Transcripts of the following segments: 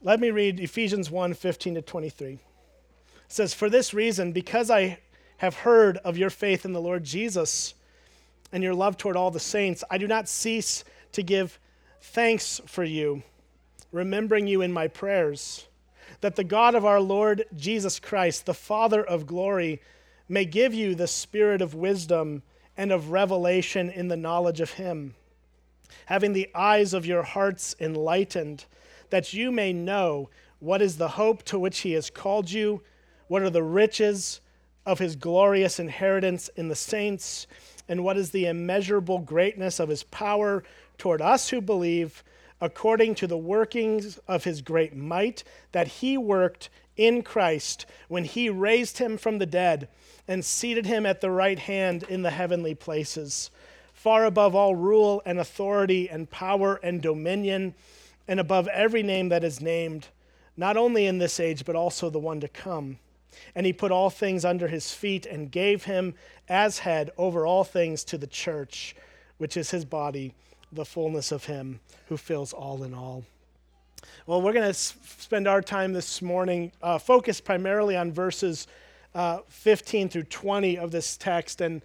Let me read Ephesians 1 15 to 23. It says, For this reason, because I have heard of your faith in the Lord Jesus and your love toward all the saints, I do not cease to give thanks for you, remembering you in my prayers, that the God of our Lord Jesus Christ, the Father of glory, may give you the spirit of wisdom and of revelation in the knowledge of him, having the eyes of your hearts enlightened that you may know what is the hope to which he has called you, what are the riches of his glorious inheritance in the saints, and what is the immeasurable greatness of his power toward us who believe, according to the workings of his great might that he worked in Christ when he raised him from the dead and seated him at the right hand in the heavenly places, far above all rule and authority and power and dominion and above every name that is named, not only in this age, but also the one to come. And he put all things under his feet and gave him as head over all things to the church, which is his body, the fullness of him who fills all in all. Well, we're going to spend our time this morning uh, focused primarily on verses uh, 15 through 20 of this text. And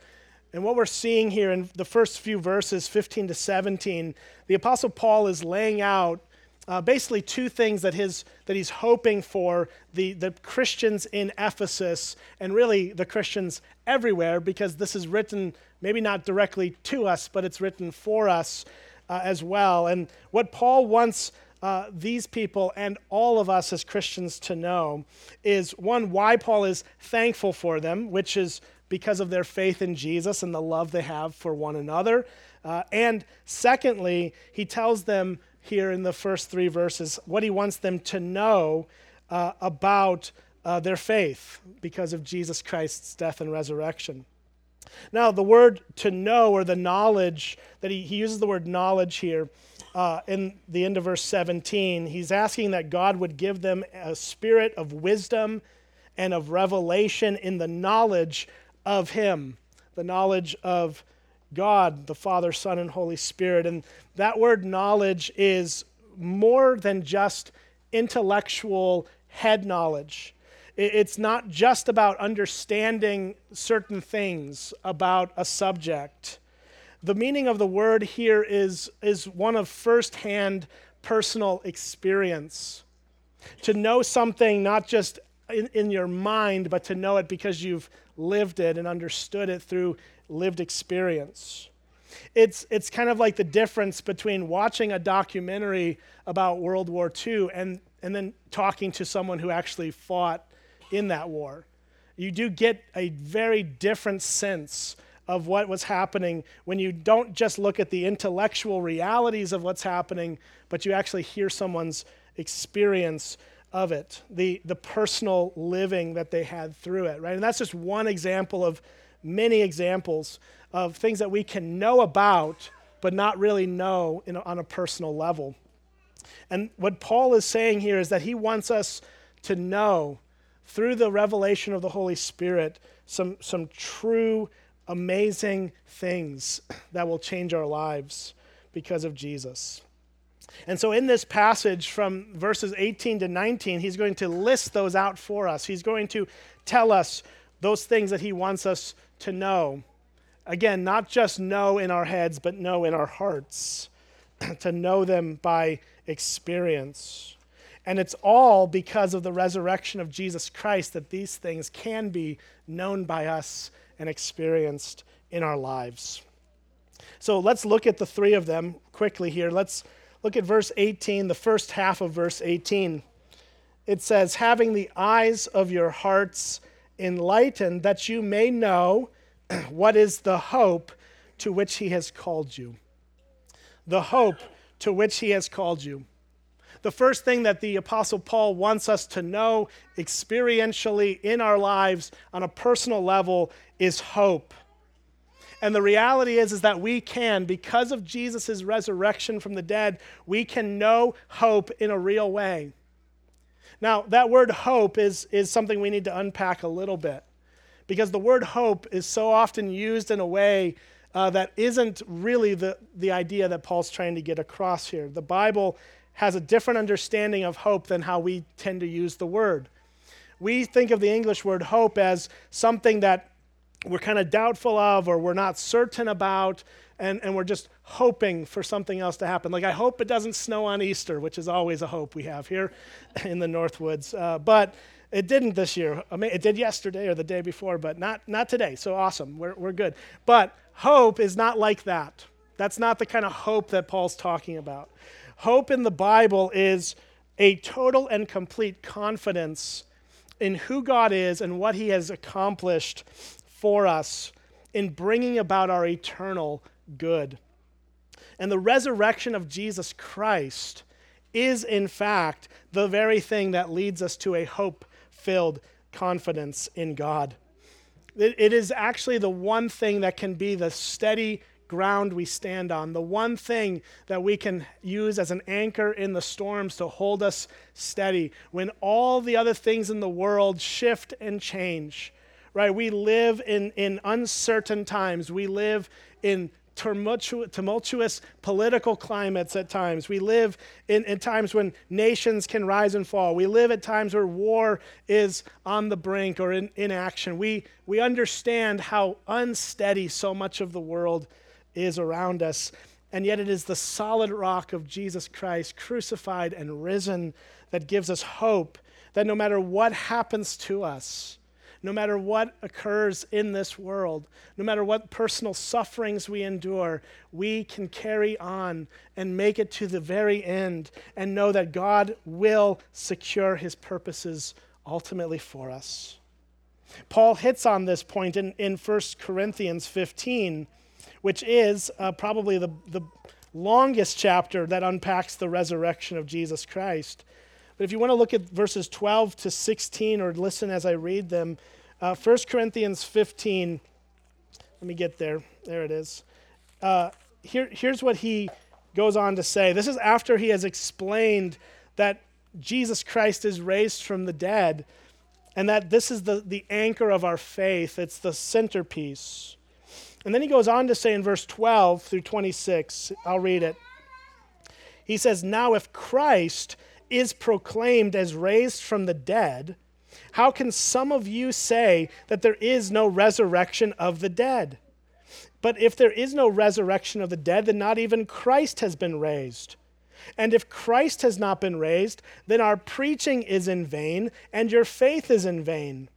and what we're seeing here in the first few verses, 15 to 17, the Apostle Paul is laying out uh, basically two things that, his, that he's hoping for the, the Christians in Ephesus and really the Christians everywhere, because this is written maybe not directly to us, but it's written for us uh, as well. And what Paul wants uh, these people and all of us as Christians to know is one, why Paul is thankful for them, which is because of their faith in Jesus and the love they have for one another. Uh, and secondly, he tells them here in the first three verses what he wants them to know uh, about uh, their faith because of Jesus Christ's death and resurrection. Now, the word to know or the knowledge, that he, he uses the word knowledge here uh, in the end of verse 17, he's asking that God would give them a spirit of wisdom and of revelation in the knowledge of Him, the knowledge of God, the Father, Son, and Holy Spirit. And that word knowledge is more than just intellectual head knowledge. It's not just about understanding certain things about a subject. The meaning of the word here is, is one of firsthand personal experience. To know something not just in, in your mind, but to know it because you've lived it and understood it through lived experience. It's, it's kind of like the difference between watching a documentary about World War II and, and then talking to someone who actually fought in that war. You do get a very different sense of what was happening when you don't just look at the intellectual realities of what's happening, but you actually hear someone's experience of it, the, the personal living that they had through it, right? And that's just one example of many examples of things that we can know about, but not really know on a personal level. And what Paul is saying here is that he wants us to know through the revelation of the Holy Spirit some, some true, amazing things that will change our lives because of Jesus. And so, in this passage from verses 18 to 19, he's going to list those out for us. He's going to tell us those things that he wants us to know. Again, not just know in our heads, but know in our hearts, to know them by experience. And it's all because of the resurrection of Jesus Christ that these things can be known by us and experienced in our lives. So let's look at the three of them quickly here. Let's Look at verse 18, the first half of verse 18. It says, Having the eyes of your hearts enlightened, that you may know what is the hope to which he has called you. The hope to which he has called you. The first thing that the Apostle Paul wants us to know experientially in our lives on a personal level is hope. And the reality is, is that we can, because of Jesus' resurrection from the dead, we can know hope in a real way. Now, that word hope is, is something we need to unpack a little bit because the word hope is so often used in a way uh, that isn't really the, the idea that Paul's trying to get across here. The Bible has a different understanding of hope than how we tend to use the word. We think of the English word hope as something that we're kind of doubtful of or we're not certain about, and, and we're just hoping for something else to happen. Like, I hope it doesn't snow on Easter, which is always a hope we have here in the Northwoods. Uh, but it didn't this year. I mean, it did yesterday or the day before, but not, not today. So awesome. We're, we're good. But hope is not like that. That's not the kind of hope that Paul's talking about. Hope in the Bible is a total and complete confidence in who God is and what he has accomplished for us in bringing about our eternal good. And the resurrection of Jesus Christ is, in fact, the very thing that leads us to a hope filled confidence in God. It, it is actually the one thing that can be the steady ground we stand on, the one thing that we can use as an anchor in the storms to hold us steady when all the other things in the world shift and change. Right? We live in, in uncertain times. We live in tumultuous political climates at times. We live in, in, times when nations can rise and fall. We live at times where war is on the brink or in, in action. We, we understand how unsteady so much of the world is around us. And yet, it is the solid rock of Jesus Christ, crucified and risen, that gives us hope that no matter what happens to us, no matter what occurs in this world, no matter what personal sufferings we endure, we can carry on and make it to the very end and know that God will secure his purposes ultimately for us. Paul hits on this point in, in 1 Corinthians 15, which is uh, probably the, the longest chapter that unpacks the resurrection of Jesus Christ. But if you want to look at verses 12 to 16 or listen as I read them, uh, 1 Corinthians 15, let me get there. There it is. Uh, here, here's what he goes on to say. This is after he has explained that Jesus Christ is raised from the dead and that this is the, the anchor of our faith, it's the centerpiece. And then he goes on to say in verse 12 through 26, I'll read it. He says, Now if Christ is proclaimed as raised from the dead, how can some of you say that there is no resurrection of the dead? But if there is no resurrection of the dead, then not even Christ has been raised. And if Christ has not been raised, then our preaching is in vain and your faith is in vain.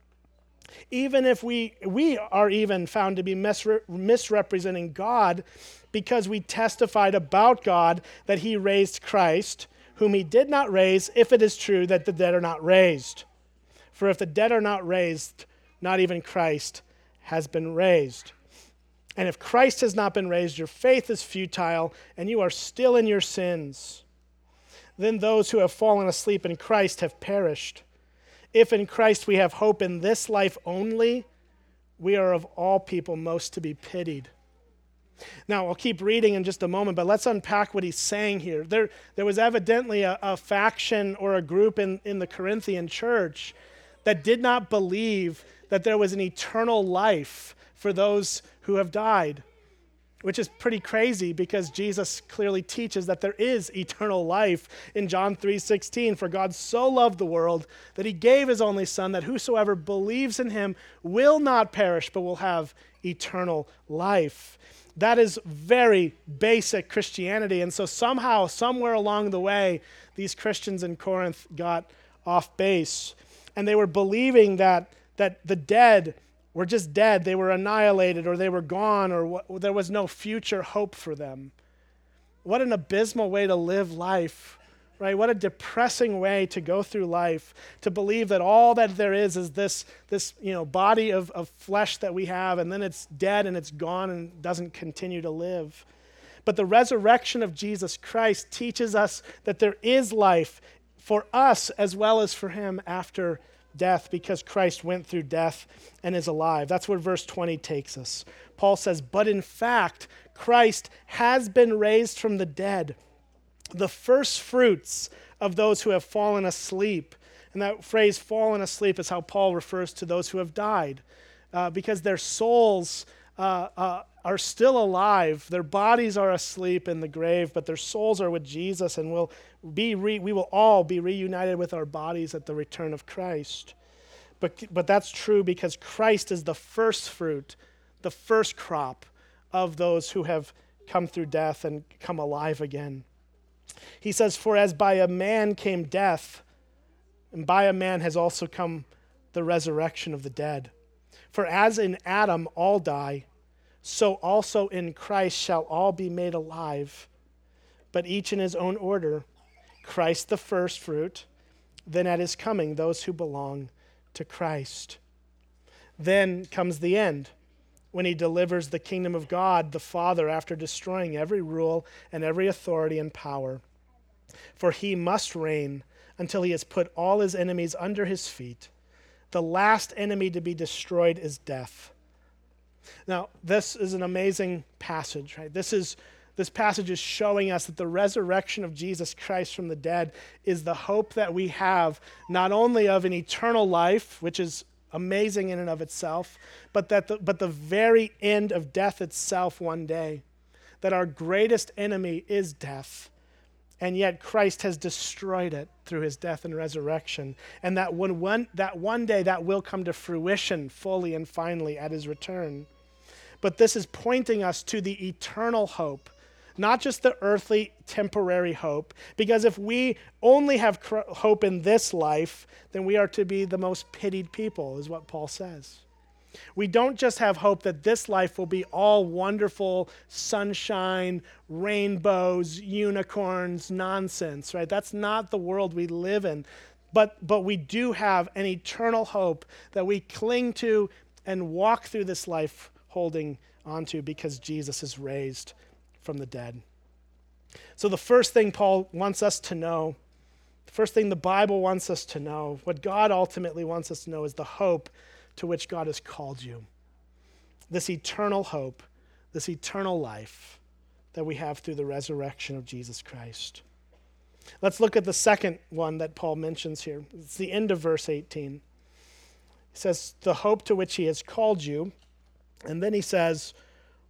Even if we, we are even found to be misre- misrepresenting God because we testified about God that he raised Christ, whom he did not raise, if it is true that the dead are not raised. For if the dead are not raised, not even Christ has been raised. And if Christ has not been raised, your faith is futile, and you are still in your sins. Then those who have fallen asleep in Christ have perished. If in Christ we have hope in this life only, we are of all people most to be pitied. Now, I'll keep reading in just a moment, but let's unpack what he's saying here. There, there was evidently a, a faction or a group in, in the Corinthian church that did not believe that there was an eternal life for those who have died which is pretty crazy because Jesus clearly teaches that there is eternal life in John 3:16 for God so loved the world that he gave his only son that whosoever believes in him will not perish but will have eternal life. That is very basic Christianity. And so somehow somewhere along the way these Christians in Corinth got off base. And they were believing that, that the dead were just dead, they were annihilated, or they were gone, or what, there was no future hope for them. What an abysmal way to live life, right? What a depressing way to go through life, to believe that all that there is is this, this you know, body of, of flesh that we have, and then it's dead and it's gone and doesn't continue to live. But the resurrection of Jesus Christ teaches us that there is life for us as well as for him after death because Christ went through death and is alive. That's where verse 20 takes us. Paul says, But in fact, Christ has been raised from the dead, the first fruits of those who have fallen asleep. And that phrase, fallen asleep, is how Paul refers to those who have died, uh, because their souls uh, uh, are still alive. Their bodies are asleep in the grave, but their souls are with Jesus and will, be re, we will all be reunited with our bodies at the return of Christ. But, but that's true because Christ is the first fruit, the first crop of those who have come through death and come alive again. He says, For as by a man came death, and by a man has also come the resurrection of the dead. For as in Adam all die, so also in Christ shall all be made alive, but each in his own order Christ the firstfruit, then at his coming, those who belong to Christ. Then comes the end when he delivers the kingdom of God, the Father, after destroying every rule and every authority and power. For he must reign until he has put all his enemies under his feet. The last enemy to be destroyed is death. Now, this is an amazing passage, right? This is this passage is showing us that the resurrection of Jesus Christ from the dead is the hope that we have, not only of an eternal life, which is amazing in and of itself, but that the, but the very end of death itself one day. That our greatest enemy is death. And yet Christ has destroyed it through his death and resurrection. And that one, one, that one day that will come to fruition fully and finally at his return. But this is pointing us to the eternal hope not just the earthly, temporary hope. Because if we only have hope in this life, then we are to be the most pitied people, is what Paul says. We don't just have hope that this life will be all wonderful sunshine, rainbows, unicorns, nonsense, right? That's not the world we live in. But, but we do have an eternal hope that we cling to and walk through this life holding onto because Jesus is raised from the dead. So, the first thing Paul wants us to know, the first thing the Bible wants us to know, what God ultimately wants us to know is the hope to which God has called you. This eternal hope, this eternal life that we have through the resurrection of Jesus Christ. Let's look at the second one that Paul mentions here. It's the end of verse 18. He says, The hope to which he has called you. And then he says,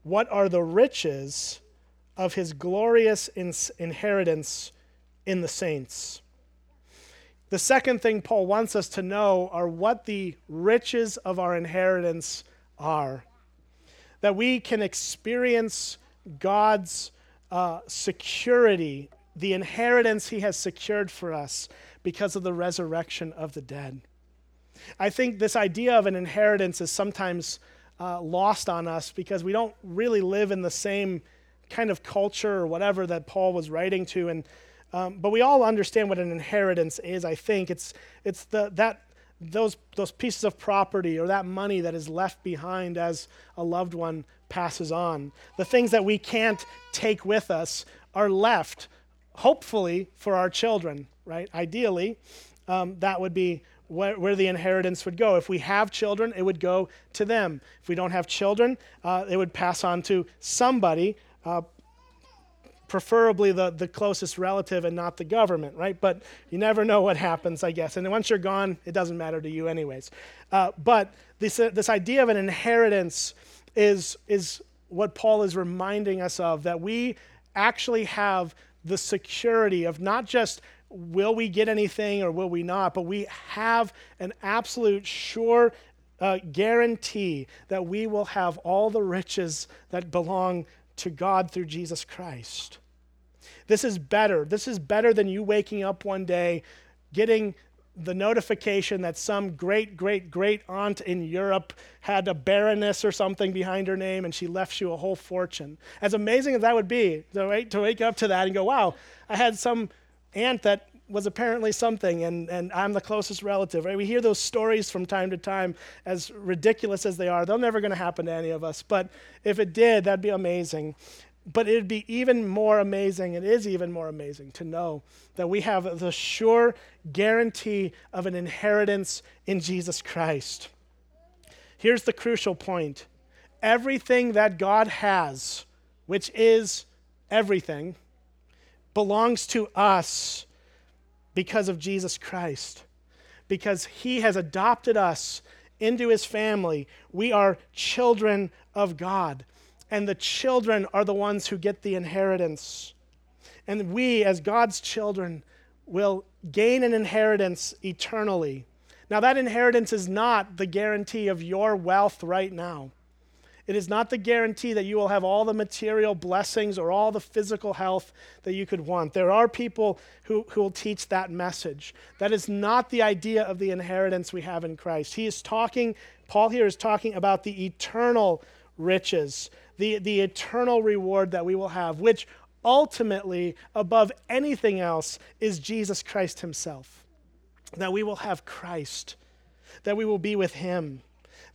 What are the riches of his glorious inheritance in the saints. The second thing Paul wants us to know are what the riches of our inheritance are. That we can experience God's uh, security, the inheritance he has secured for us because of the resurrection of the dead. I think this idea of an inheritance is sometimes uh, lost on us because we don't really live in the same kind of culture or whatever that Paul was writing to. And, um, but we all understand what an inheritance is, I think. It's, it's the, that, those, those pieces of property or that money that is left behind as a loved one passes on. The things that we can't take with us are left, hopefully, for our children, right? Ideally, um, that would be where, where, the inheritance would go. If we have children, it would go to them. If we don't have children, uh, it would pass on to somebody uh, preferably the, the closest relative and not the government, right? But you never know what happens, I guess. And once you're gone, it doesn't matter to you, anyways. Uh, but this, uh, this idea of an inheritance is, is what Paul is reminding us of that we actually have the security of not just will we get anything or will we not, but we have an absolute sure uh, guarantee that we will have all the riches that belong to God through Jesus Christ. This is better. This is better than you waking up one day getting the notification that some great, great, great aunt in Europe had a baroness or something behind her name and she left you a whole fortune. As amazing as that would be, to wake, to wake up to that and go, wow, I had some aunt that was apparently something and, and I'm the closest relative. Right? We hear those stories from time to time, as ridiculous as they are. They're never going to happen to any of us. But if it did, that'd be amazing. But it'd be even more amazing, it is even more amazing to know that we have the sure guarantee of an inheritance in Jesus Christ. Here's the crucial point everything that God has, which is everything, belongs to us because of Jesus Christ. Because he has adopted us into his family. We are children of God. And the children are the ones who get the inheritance. And we, as God's children, will gain an inheritance eternally. Now, that inheritance is not the guarantee of your wealth right now. It is not the guarantee that you will have all the material blessings or all the physical health that you could want. There are people who, who will teach that message. That is not the idea of the inheritance we have in Christ. He is talking, Paul here is talking about the eternal riches, the, the eternal reward that we will have, which ultimately, above anything else, is Jesus Christ Himself. That we will have Christ, that we will be with Him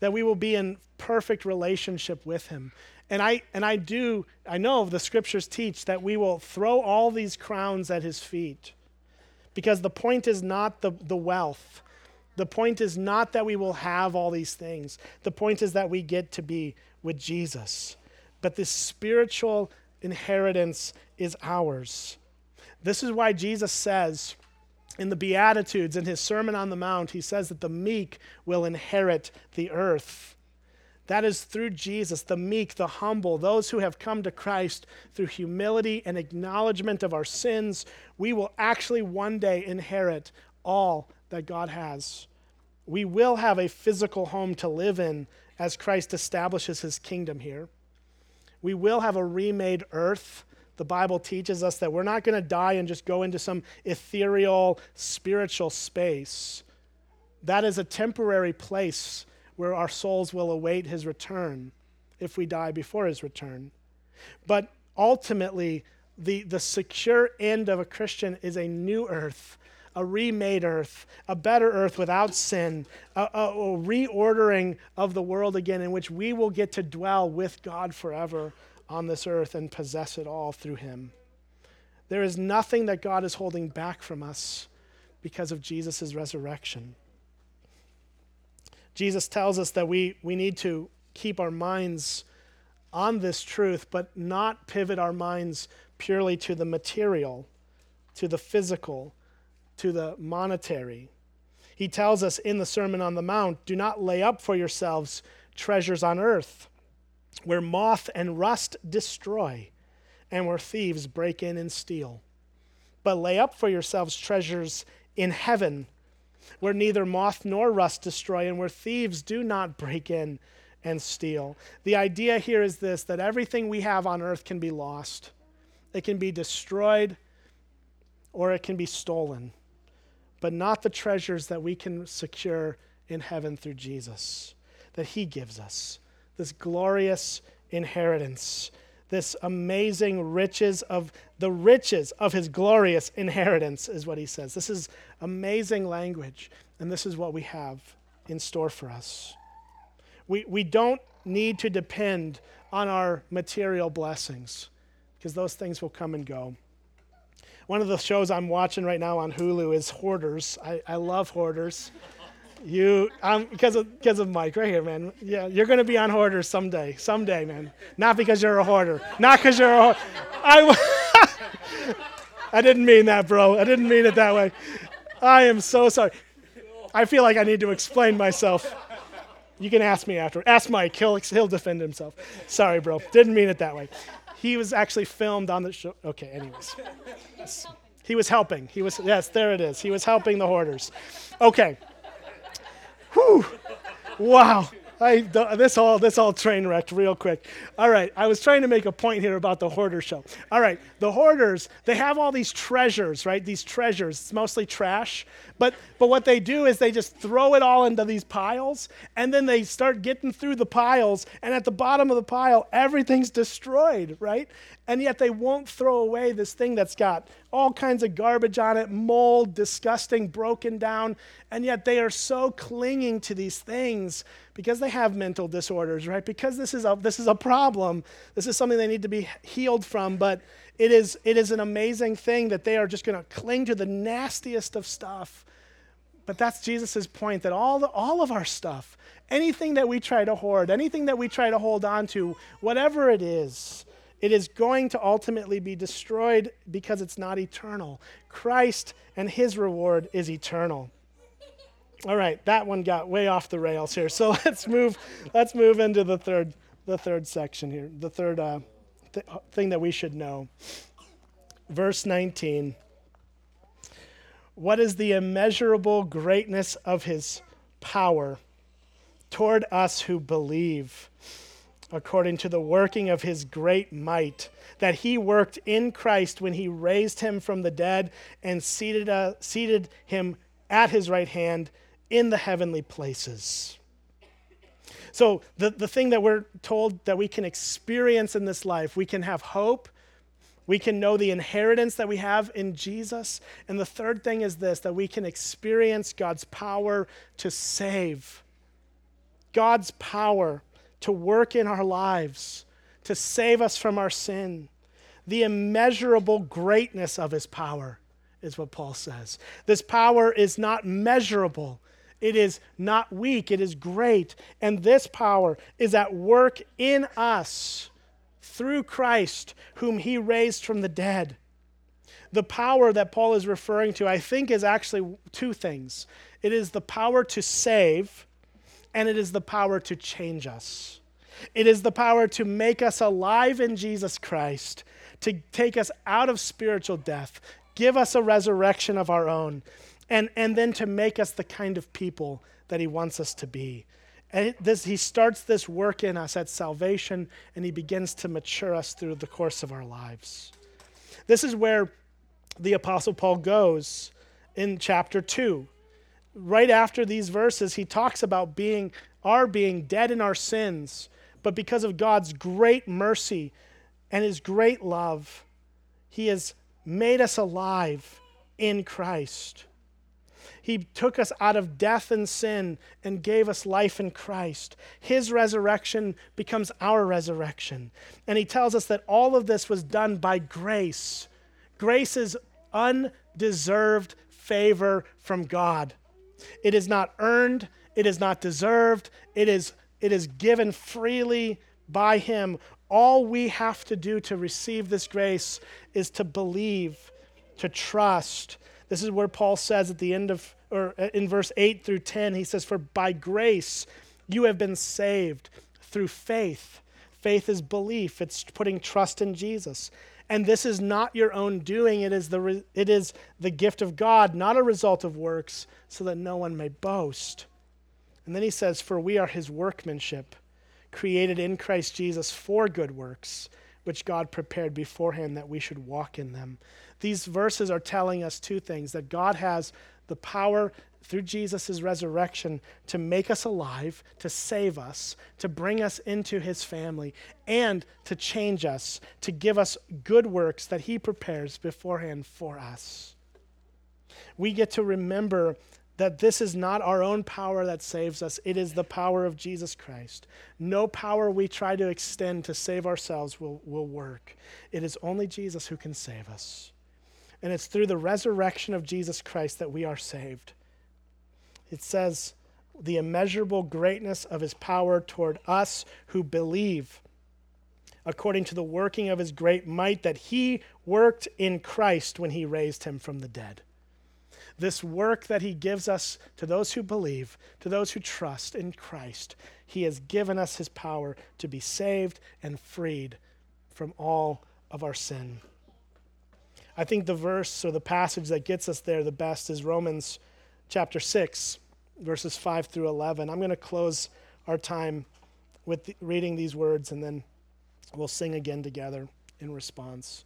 that we will be in perfect relationship with him. And I and I do I know the scriptures teach that we will throw all these crowns at his feet. Because the point is not the, the wealth. The point is not that we will have all these things. The point is that we get to be with Jesus. But this spiritual inheritance is ours. This is why Jesus says in the Beatitudes, in his Sermon on the Mount, he says that the meek will inherit the earth. That is through Jesus, the meek, the humble, those who have come to Christ through humility and acknowledgement of our sins, we will actually one day inherit all that God has. We will have a physical home to live in as Christ establishes his kingdom here. We will have a remade earth the Bible teaches us that we're not going to die and just go into some ethereal spiritual space. That is a temporary place where our souls will await his return if we die before his return. But ultimately, the, the secure end of a Christian is a new earth, a remade earth, a better earth without sin, a, a, a reordering of the world again in which we will get to dwell with God forever on this earth and possess it all through him. There is nothing that God is holding back from us because of Jesus' resurrection. Jesus tells us that we, we need to keep our minds on this truth, but not pivot our minds purely to the material, to the physical, to the monetary. He tells us in the Sermon on the Mount do not lay up for yourselves treasures on earth where moth and rust destroy, and where thieves break in and steal. But lay up for yourselves treasures in heaven, where neither moth nor rust destroy, and where thieves do not break in and steal. The idea here is this that everything we have on earth can be lost, it can be destroyed, or it can be stolen, but not the treasures that we can secure in heaven through Jesus, that He gives us this glorious inheritance, this amazing riches of the riches of his glorious inheritance, is what he says. This is amazing language, and this is what we have in store for us. We, we don't need to depend on our material blessings because those things will come and go. One of the shows I'm watching right now on Hulu is Hoarders. I, I love Hoarders. You, um, because of because of Mike right here, man. Yeah, you're gonna be on hoarders someday, someday, man. Not because you're a hoarder, not because you're a. Hoarder. I, I didn't mean that, bro. I didn't mean it that way. I am so sorry. I feel like I need to explain myself. You can ask me after. Ask Mike. He'll he'll defend himself. Sorry, bro. Didn't mean it that way. He was actually filmed on the show. Okay, anyways. He was helping. He was yes, there it is. He was helping the hoarders. Okay. Whew. Wow. I, this all this all train wrecked real quick. All right, I was trying to make a point here about the hoarder show. All right, the hoarders they have all these treasures, right? These treasures, it's mostly trash. But but what they do is they just throw it all into these piles, and then they start getting through the piles, and at the bottom of the pile, everything's destroyed, right? And yet they won't throw away this thing that's got all kinds of garbage on it, mold, disgusting, broken down, and yet they are so clinging to these things because they have mental disorders, right? Because this is a this is a problem. This is something they need to be healed from, but it is it is an amazing thing that they are just going to cling to the nastiest of stuff. But that's Jesus' point that all the all of our stuff, anything that we try to hoard, anything that we try to hold on to, whatever it is, it is going to ultimately be destroyed because it's not eternal. Christ and his reward is eternal. All right, that one got way off the rails here. So let's move let's move into the third the third section here. The third uh, th- thing that we should know. verse 19. What is the immeasurable greatness of his power toward us who believe, according to the working of his great might, that he worked in Christ when he raised him from the dead and seated, uh, seated him at his right hand in the heavenly places? So, the, the thing that we're told that we can experience in this life, we can have hope, we can know the inheritance that we have in Jesus. And the third thing is this that we can experience God's power to save, God's power to work in our lives, to save us from our sin. The immeasurable greatness of his power is what Paul says. This power is not measurable. It is not weak, it is great. And this power is at work in us through Christ, whom he raised from the dead. The power that Paul is referring to, I think, is actually two things it is the power to save, and it is the power to change us. It is the power to make us alive in Jesus Christ, to take us out of spiritual death, give us a resurrection of our own, and, and then to make us the kind of people that He wants us to be. And this, He starts this work in us at salvation, and He begins to mature us through the course of our lives. This is where the Apostle Paul goes in chapter 2. Right after these verses, he talks about being our being dead in our sins, but because of God's great mercy and his great love, he has made us alive in Christ. He took us out of death and sin and gave us life in Christ. His resurrection becomes our resurrection. And he tells us that all of this was done by grace. Grace is undeserved favor from God. It is not earned, it is not deserved, it is, it is given freely by Him. All we have to do to receive this grace is to believe, to trust, this is where Paul says at the end of, or in verse 8 through 10, he says, For by grace you have been saved through faith. Faith is belief, it's putting trust in Jesus. And this is not your own doing, it is, the, it is the gift of God, not a result of works, so that no one may boast. And then he says, For we are his workmanship, created in Christ Jesus for good works, which God prepared beforehand that we should walk in them. These verses are telling us two things that God has the power through Jesus' resurrection to make us alive, to save us, to bring us into his family, and to change us, to give us good works that he prepares beforehand for us. We get to remember that this is not our own power that saves us, it is the power of Jesus Christ. No power we try to extend to save ourselves will, will work. It is only Jesus who can save us. And it's through the resurrection of Jesus Christ that we are saved. It says, the immeasurable greatness of his power toward us who believe, according to the working of his great might that he worked in Christ when he raised him from the dead. This work that he gives us to those who believe, to those who trust in Christ, he has given us his power to be saved and freed from all of our sin. I think the verse or the passage that gets us there the best is Romans chapter 6, verses 5 through 11. I'm going to close our time with reading these words and then we'll sing again together in response.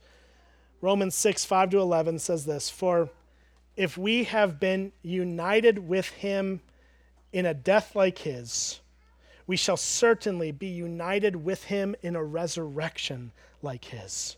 Romans 6, 5 to 11 says this For if we have been united with him in a death like his, we shall certainly be united with him in a resurrection like his.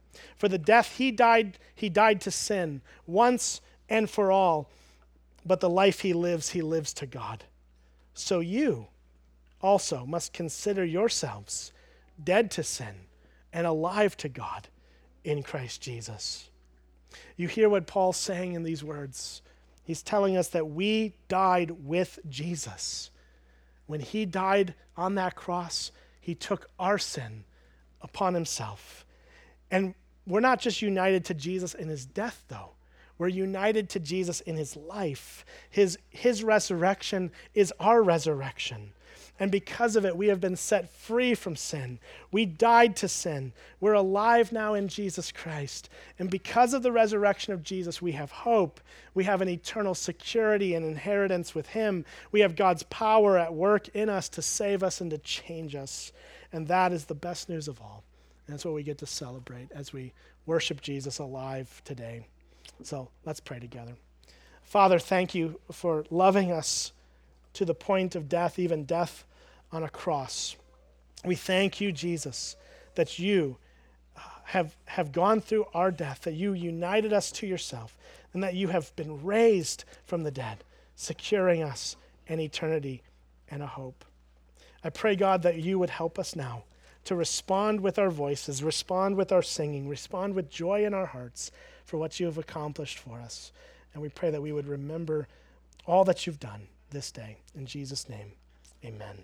For the death he died, he died to sin once and for all. But the life he lives, he lives to God. So you also must consider yourselves dead to sin and alive to God in Christ Jesus. You hear what Paul's saying in these words. He's telling us that we died with Jesus. When he died on that cross, he took our sin upon himself. And we're not just united to Jesus in his death, though. We're united to Jesus in his life. His, his resurrection is our resurrection. And because of it, we have been set free from sin. We died to sin. We're alive now in Jesus Christ. And because of the resurrection of Jesus, we have hope. We have an eternal security and inheritance with Him. We have God's power at work in us to save us and to change us. And that is the best news of all. That's what we get to celebrate as we worship Jesus alive today. So let's pray together. Father, thank you for loving us to the point of death, even death on a cross. We thank you, Jesus, that you uh, have, have gone through our death, that you united us to yourself, and that you have been raised from the dead, securing us an eternity and a hope. I pray, God, that you would help us now to respond with our voices, respond with our singing, respond with joy in our hearts for what you have accomplished for us. And we pray that we would remember all that you've done this day. In Jesus' name, amen.